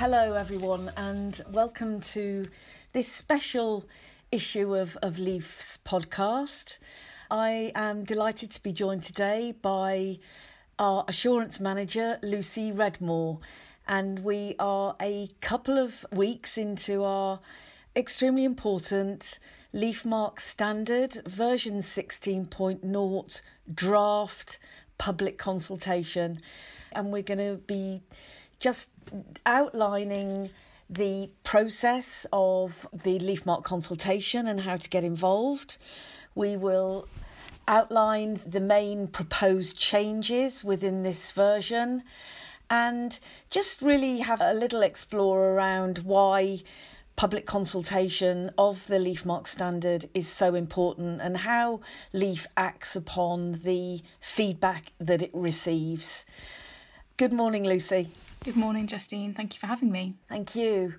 Hello, everyone, and welcome to this special issue of, of Leaf's podcast. I am delighted to be joined today by our assurance manager, Lucy Redmore, and we are a couple of weeks into our extremely important LeafMarque standard version 16.0 draft public consultation. And we're going to be just outlining the process of the LeafMarque consultation and how to get involved. We will outline the main proposed changes within this version and just really have a little explore around why public consultation of the LeafMarque standard is so important and how Leaf acts upon the feedback that it receives. Good morning, Lucy. Good morning, Justine. Thank you for having me. Thank you.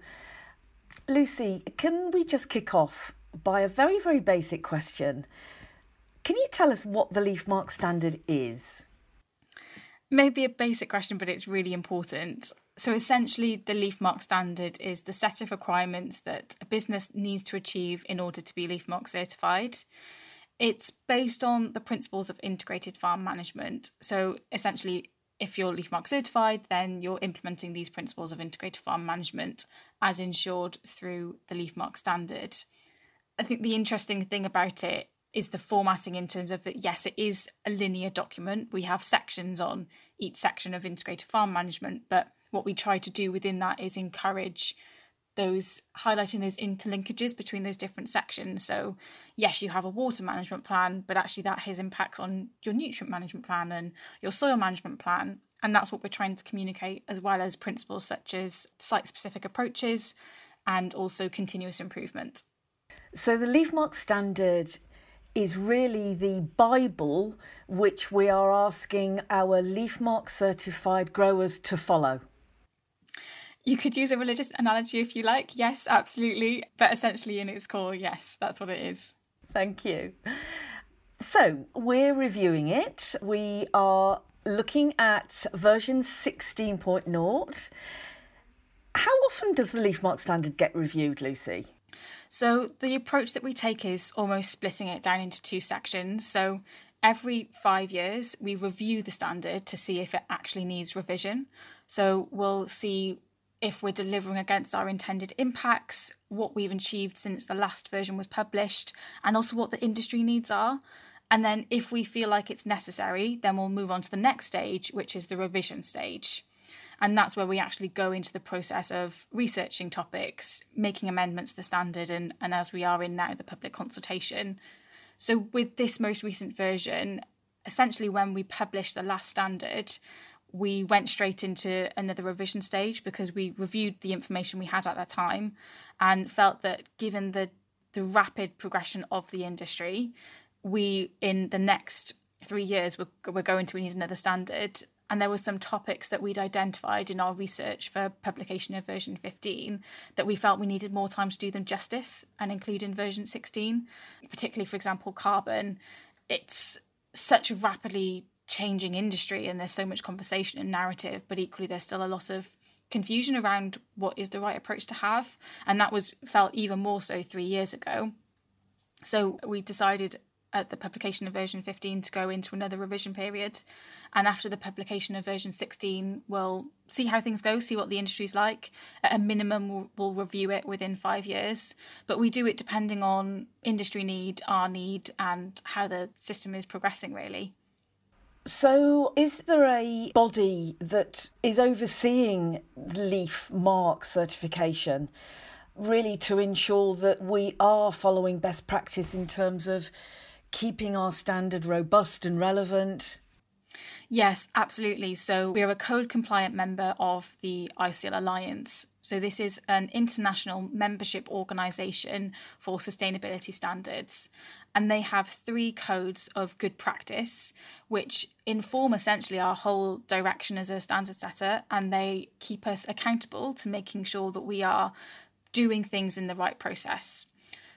Lucy, can we just kick off by a very, very basic question? Can you tell us what the LeafMarque standard is? Maybe a basic question, but it's really important. So, essentially, the LeafMarque standard is the set of requirements that a business needs to achieve in order to be LeafMarque certified. It's based on the principles of integrated farm management. So, essentially, if you're LeafMarque certified, then you're implementing these principles of integrated farm management as ensured through the LeafMarque standard. I think the interesting thing about it is the formatting in terms of that, yes, it is a linear document. We have sections on each section of integrated farm management, but what we try to do within that is encourage those highlighting those interlinkages between those different sections. So, yes, you have a water management plan, but actually that has impacts on your nutrient management plan and your soil management plan. And that's what we're trying to communicate, as well as principles such as site specific approaches and also continuous improvement. So, the LeafMarque standard is really the Bible which we are asking our LeafMarque certified growers to follow. You could use a religious analogy if you like. Yes, absolutely. But essentially, in its core, yes, that's what it is. Thank you. So, we're reviewing it. We are looking at version 16.0. How often does the LeafMarque standard get reviewed, Lucy? So, the approach that we take is almost splitting it down into two sections. So, every five years, we review the standard to see if it actually needs revision. So, we'll see if we're delivering against our intended impacts, what we've achieved since the last version was published, and also what the industry needs are. And then, if we feel like it's necessary, then we'll move on to the next stage, which is the revision stage. And that's where we actually go into the process of researching topics, making amendments to the standard, and, and as we are in now, the public consultation. So, with this most recent version, essentially, when we published the last standard, we went straight into another revision stage because we reviewed the information we had at that time and felt that given the the rapid progression of the industry, we in the next three years we're, we're going to need another standard. And there were some topics that we'd identified in our research for publication of version 15 that we felt we needed more time to do them justice and include in version 16, particularly, for example, carbon. It's such a rapidly changing industry and there's so much conversation and narrative, but equally there's still a lot of confusion around what is the right approach to have. And that was felt even more so three years ago. So we decided at the publication of version 15 to go into another revision period. And after the publication of version 16, we'll see how things go, see what the industry's like. At a minimum, we'll, we'll review it within five years. But we do it depending on industry need, our need, and how the system is progressing, really. So, is there a body that is overseeing Leaf Marque certification, really to ensure that we are following best practice in terms of keeping our standard robust and relevant? Yes, absolutely. So we are a code compliant member of the ISEAL Alliance. So this is an international membership organisation for sustainability standards. And they have three codes of good practice, which inform essentially our whole direction as a standard setter. And they keep us accountable to making sure that we are doing things in the right process.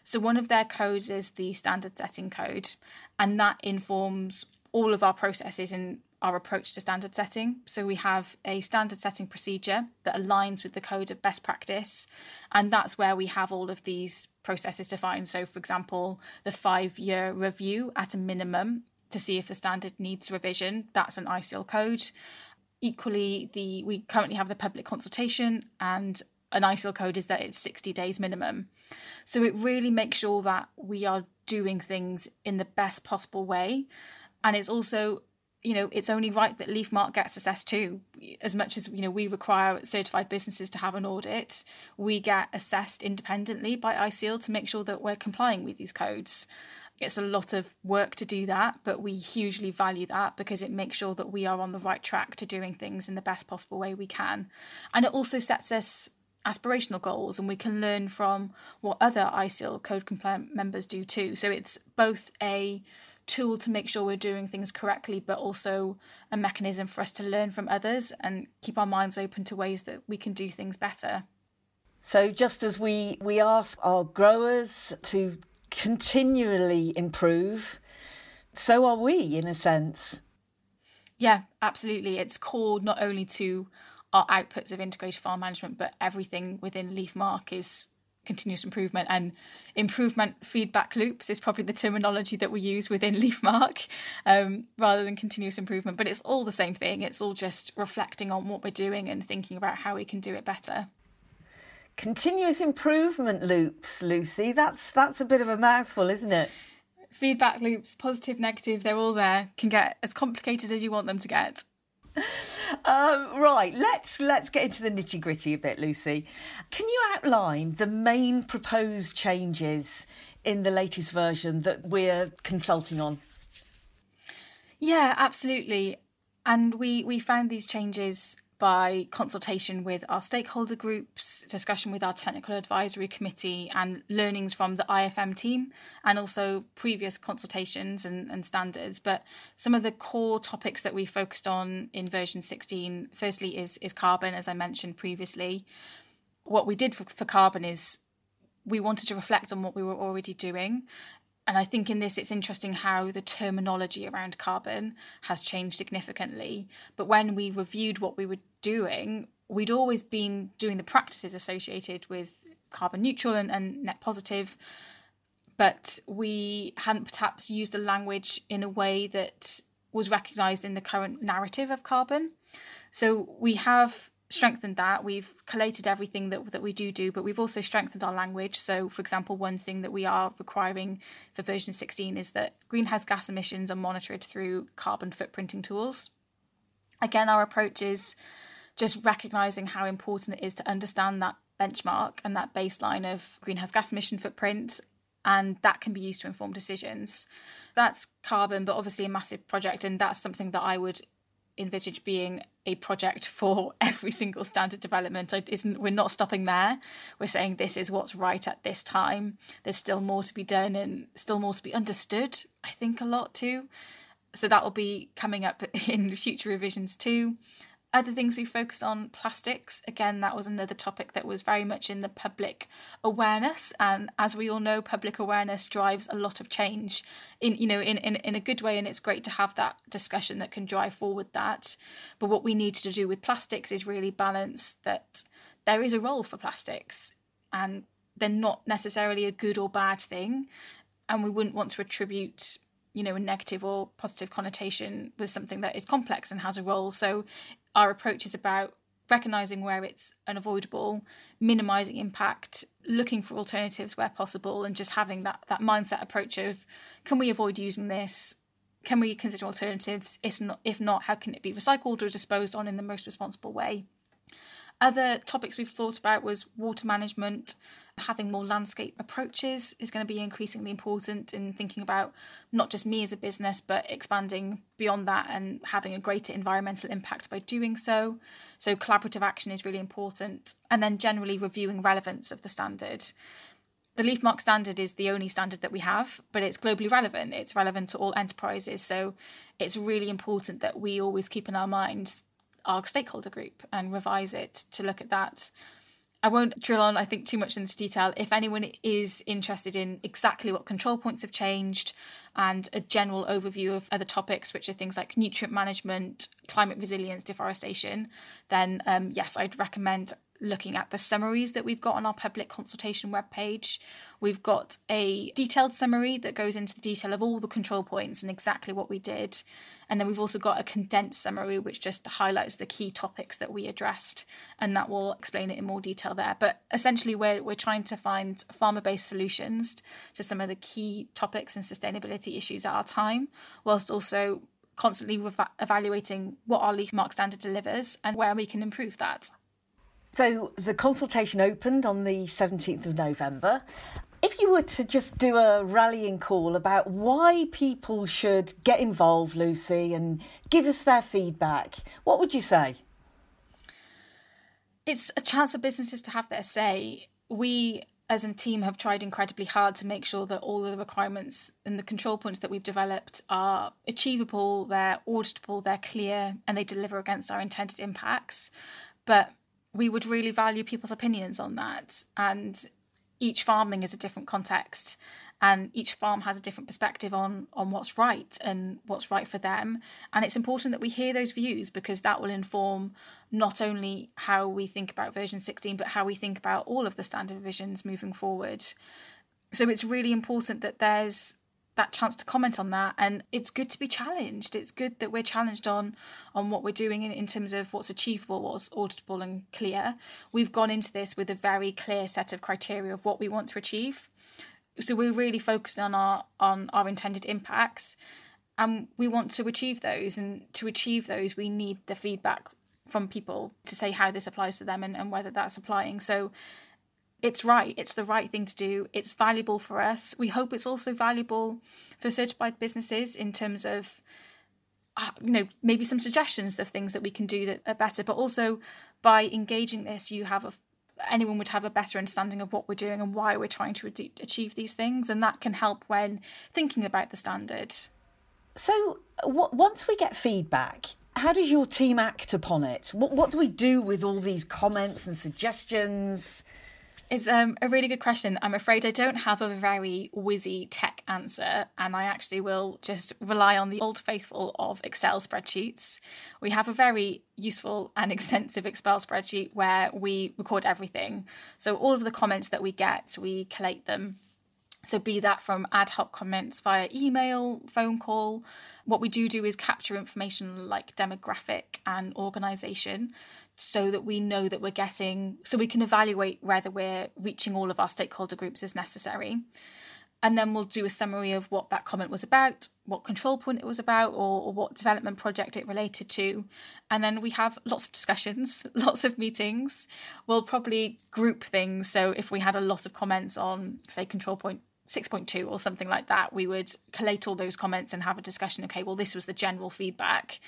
So one of their codes is the standard setting code, and that informs all of our processes in our approach to standard setting. So we have a standard setting procedure that aligns with the code of best practice. And that's where we have all of these processes defined. So, for example, the five year review at a minimum to see if the standard needs revision, that's an ISEAL code. Equally, the we currently have the public consultation and an ISEAL code is that it's 60 days minimum. So it really makes sure that we are doing things in the best possible way. And it's also, you know, it's only right that leafmarque gets assessed too. As much as, you know, we require certified businesses to have an audit, we get assessed independently by ISEAL to make sure that we're complying with these codes. It's a lot of work to do that, but we hugely value that because it makes sure that we are on the right track to doing things in the best possible way we can. And it also sets us aspirational goals and we can learn from what other ISEAL code compliant members do too. So it's both a tool to make sure we're doing things correctly, but also a mechanism for us to learn from others and keep our minds open to ways that we can do things better. So just as we, we ask our growers to continually improve, so are we in a sense. Yeah, absolutely. It's core not only to our outputs of integrated farm management, but everything within LeafMarque is continuous improvement and improvement feedback loops is probably the terminology that we use within LeafMarque um, rather than continuous improvement. But it's all the same thing. It's all just reflecting on what we're doing and thinking about how we can do it better. Continuous improvement loops lucy. That's that's a bit of a mouthful isn't it? Feedback loops positive negative they're all there. Can get as complicated as you want them to get um, right, let's let's get into the nitty gritty a bit, Lucy. Can you outline the main proposed changes in the latest version that we're consulting on? Yeah, absolutely. And we we found these changes by consultation with our stakeholder groups, discussion with our technical advisory committee, and learnings from the IFM team, and also previous consultations and, and standards. But some of the core topics that we focused on in version 16, firstly, is, is carbon, as I mentioned previously. What we did for, for carbon is we wanted to reflect on what we were already doing and I think in this it's interesting how the terminology around carbon has changed significantly. But when we reviewed what we were doing, we'd always been doing the practices associated with carbon neutral and, and net positive, but we hadn't perhaps used the language in a way that was recognised in the current narrative of carbon. So we have strengthened that. We've collated everything that that we do do, but we've also strengthened our language. So, for example, one thing that we are requiring for version 16 is that greenhouse gas emissions are monitored through carbon footprinting tools. Again, our approach is just recognizing how important it is to understand that benchmark and that baseline of greenhouse gas emission footprint and that can be used to inform decisions. That's carbon, but obviously a massive project, and that's something that I would envisage being a project for every single standard development. It isn't we're not stopping there. We're saying this is what's right at this time. There's still more to be done and still more to be understood. I think a lot too. So that will be coming up in future revisions too. Other things we focus on plastics. Again, that was another topic that was very much in the public awareness. And as we all know, public awareness drives a lot of change in you know in, in, in a good way. And it's great to have that discussion that can drive forward that. But what we need to do with plastics is really balance that there is a role for plastics and they're not necessarily a good or bad thing. And we wouldn't want to attribute you know a negative or positive connotation with something that is complex and has a role so our approach is about recognizing where it's unavoidable, minimizing impact, looking for alternatives where possible, and just having that that mindset approach of can we avoid using this? Can we consider alternatives? If not, if not, how can it be recycled or disposed on in the most responsible way? Other topics we've thought about was water management, having more landscape approaches is going to be increasingly important in thinking about not just me as a business, but expanding beyond that and having a greater environmental impact by doing so. So, collaborative action is really important. And then, generally, reviewing relevance of the standard. The LeafMarque standard is the only standard that we have, but it's globally relevant. It's relevant to all enterprises. So, it's really important that we always keep in our mind our stakeholder group and revise it to look at that I won't drill on, I think, too much in this detail. If anyone is interested in exactly what control points have changed and a general overview of other topics, which are things like nutrient management, climate resilience, deforestation, then um, yes, I'd recommend looking at the summaries that we've got on our public consultation webpage. We've got a detailed summary that goes into the detail of all the control points and exactly what we did. And then we've also got a condensed summary which just highlights the key topics that we addressed and that will explain it in more detail there. But essentially we're we're trying to find farmer-based solutions to some of the key topics and sustainability issues at our time, whilst also constantly re- evaluating what our leaf marque standard delivers and where we can improve that. So the consultation opened on the 17th of November. If you were to just do a rallying call about why people should get involved, Lucy, and give us their feedback, what would you say? It's a chance for businesses to have their say. We as a team have tried incredibly hard to make sure that all of the requirements and the control points that we've developed are achievable, they're auditable, they're clear, and they deliver against our intended impacts. But we would really value people's opinions on that. And each farming is a different context and each farm has a different perspective on on what's right and what's right for them and it's important that we hear those views because that will inform not only how we think about version 16 but how we think about all of the standard revisions moving forward so it's really important that there's that chance to comment on that. And it's good to be challenged. It's good that we're challenged on on what we're doing in, in terms of what's achievable what's auditable and clear. We've gone into this with a very clear set of criteria of what we want to achieve. So we're really focused on our on our intended impacts and we want to achieve those. And to achieve those we need the feedback from people to say how this applies to them and, and whether that's applying. So it's right. It's the right thing to do. It's valuable for us. We hope it's also valuable for certified businesses in terms of, uh, you know, maybe some suggestions of things that we can do that are better. But also by engaging this, you have a anyone would have a better understanding of what we're doing and why we're trying to achieve these things, and that can help when thinking about the standard. So, w- once we get feedback, how does your team act upon it? What, what do we do with all these comments and suggestions? It's um, a really good question. I'm afraid I don't have a very whizzy tech answer, and I actually will just rely on the old faithful of Excel spreadsheets. We have a very useful and extensive Excel spreadsheet where we record everything. So, all of the comments that we get, we collate them. So, be that from ad hoc comments via email, phone call. What we do do is capture information like demographic and organisation so that we know that we're getting, so we can evaluate whether we're reaching all of our stakeholder groups as necessary. And then we'll do a summary of what that comment was about, what control point it was about, or, or, what development project it related to. And then we have lots of discussions, lots of meetings. We'll probably group things. So if we had a lot of comments on, say, control point 6.2 or something like that, we would collate all those comments and have a discussion. Okay, well, this was the general feedback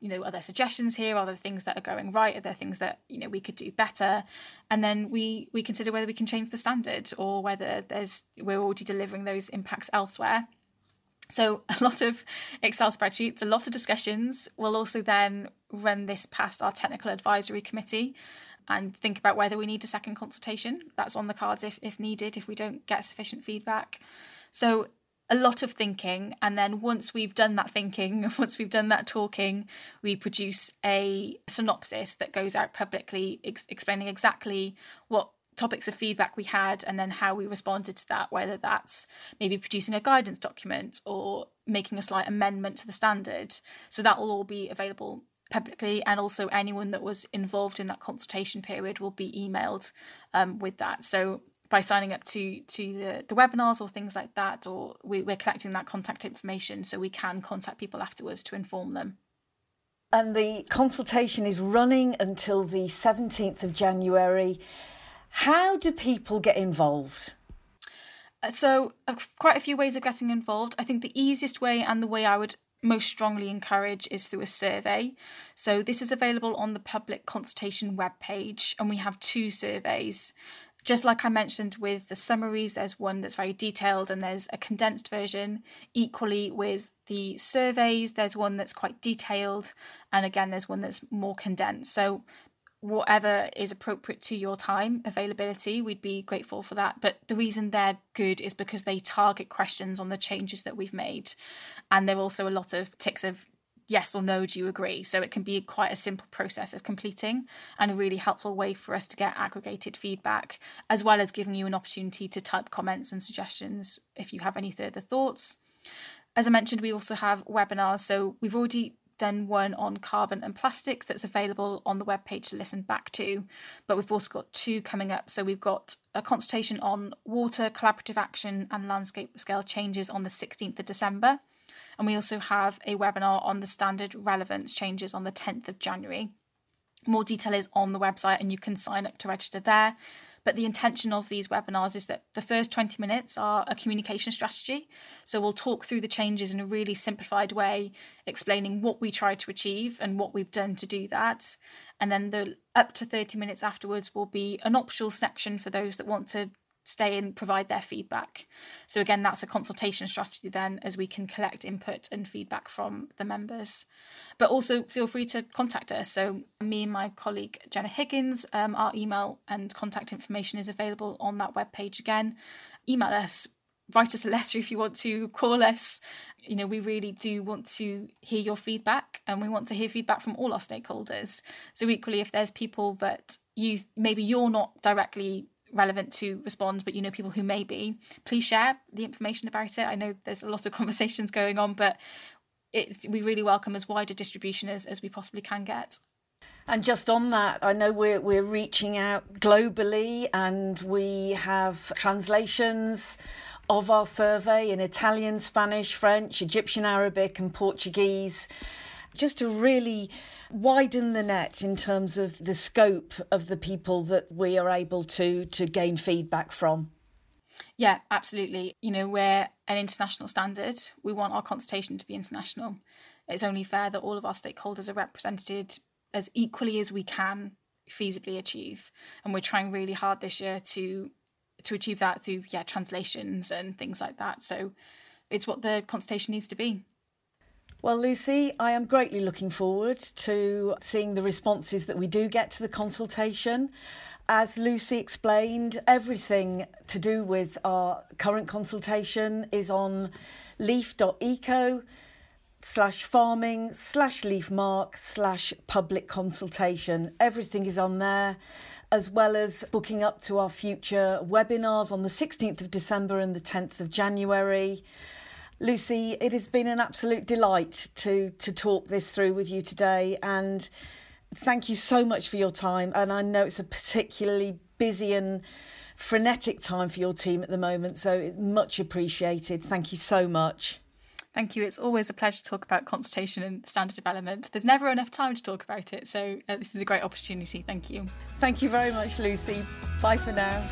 you know are there suggestions here? Are there things that are going right? Are there things that you know we could do better? And then we we consider whether we can change the standard or whether there's we're already delivering those impacts elsewhere. So a lot of excel spreadsheets a lot of discussions we'll also then run this past our technical advisory committee and think about whether we need a second consultation. That's on the cards if, if needed if we don't get sufficient feedback. So a lot of thinking and then once we've done that thinking once we've done that talking we produce a synopsis that goes out publicly ex- explaining exactly what topics of feedback we had and then how we responded to that whether that's maybe producing a guidance document or making a slight amendment to the standard. So that will all be available publicly and also anyone that was involved in that consultation period will be emailed um, with that. So by signing up to to the, the webinars or things like that, or we, we're collecting that contact information so we can contact people afterwards to inform them. And the consultation is running until the 17th of January. How do people get involved? Uh, so, uh, quite a few ways of getting involved. I think the easiest way and the way I would most strongly encourage is through a survey. So, this is available on the public consultation webpage, and we have two surveys. Just like I mentioned with the summaries, there's one that's very detailed and there's a condensed version. Equally with the surveys, there's one that's quite detailed, and again, there's one that's more condensed. So whatever is appropriate to your time availability we'd be grateful for that but the reason they're good is because they target questions on the changes that we've made and there are also a lot of ticks of yes or no do you agree so it can be quite a simple process of completing and a really helpful way for us to get aggregated feedback as well as giving you an opportunity to type comments and suggestions if you have any further thoughts as I mentioned, we also have webinars. So we've already done one on carbon and plastics that's available on the webpage to listen back to. But we've also got two coming up. So we've got a consultation on water, collaborative action, and landscape scale changes on the 16th of December. And we also have a webinar on the standard relevance changes on the 10th of January. More detail is on the website, and you can sign up to register there. But the intention of these webinars is that the first 20 minutes are a communication strategy. So we'll talk through the changes in a really simplified way, explaining what we tried to achieve and what we've done to do that. And then the up to 30 minutes afterwards will be an optional section for those that want to stay and provide their feedback. So, again, that's a consultation strategy then as we can collect input and feedback from the members. But also feel free to contact us. So, me and my colleague Jenna Higgins, um, our email and contact information is available on that webpage again. Email us. Write us a letter if you want to, call us. You know, we really do want to hear your feedback and we want to hear feedback from all our stakeholders. So, equally, if there's people that you maybe you're not directly relevant to respond, but you know people who may be, please share the information about it. I know there's a lot of conversations going on, but it's we really welcome as wide a distribution as, as we possibly can get. And just on that, I know we're we're reaching out globally, and we have translations of our survey in Italian, Spanish, French, Egyptian Arabic, and Portuguese just to really widen the net in terms of the scope of the people that we are able to to gain feedback from. Yeah, absolutely. You know, we're an international standard. We want our consultation to be international. It's only fair that all of our stakeholders are represented as equally as we can feasibly achieve. And we're trying really hard this year to to achieve that through yeah, translations and things like that. So it's what the consultation needs to be. Well, Lucy, I am greatly looking forward to seeing the responses that we do get to the consultation. As Lucy explained, everything to do with our current consultation is on leaf.eco slash farming slash leafmark slash public consultation. Everything is on there, as well as booking up to our future webinars on the 16th of December and the 10th of January. Lucy, it has been an absolute delight to to talk this through with you today and thank you so much for your time and I know it's a particularly busy and frenetic time for your team at the moment so it's much appreciated. Thank you so much. Thank you. It's always a pleasure to talk about consultation and standard development. There's never enough time to talk about it, so uh, this is a great opportunity. Thank you. Thank you very much, Lucy. Bye for now.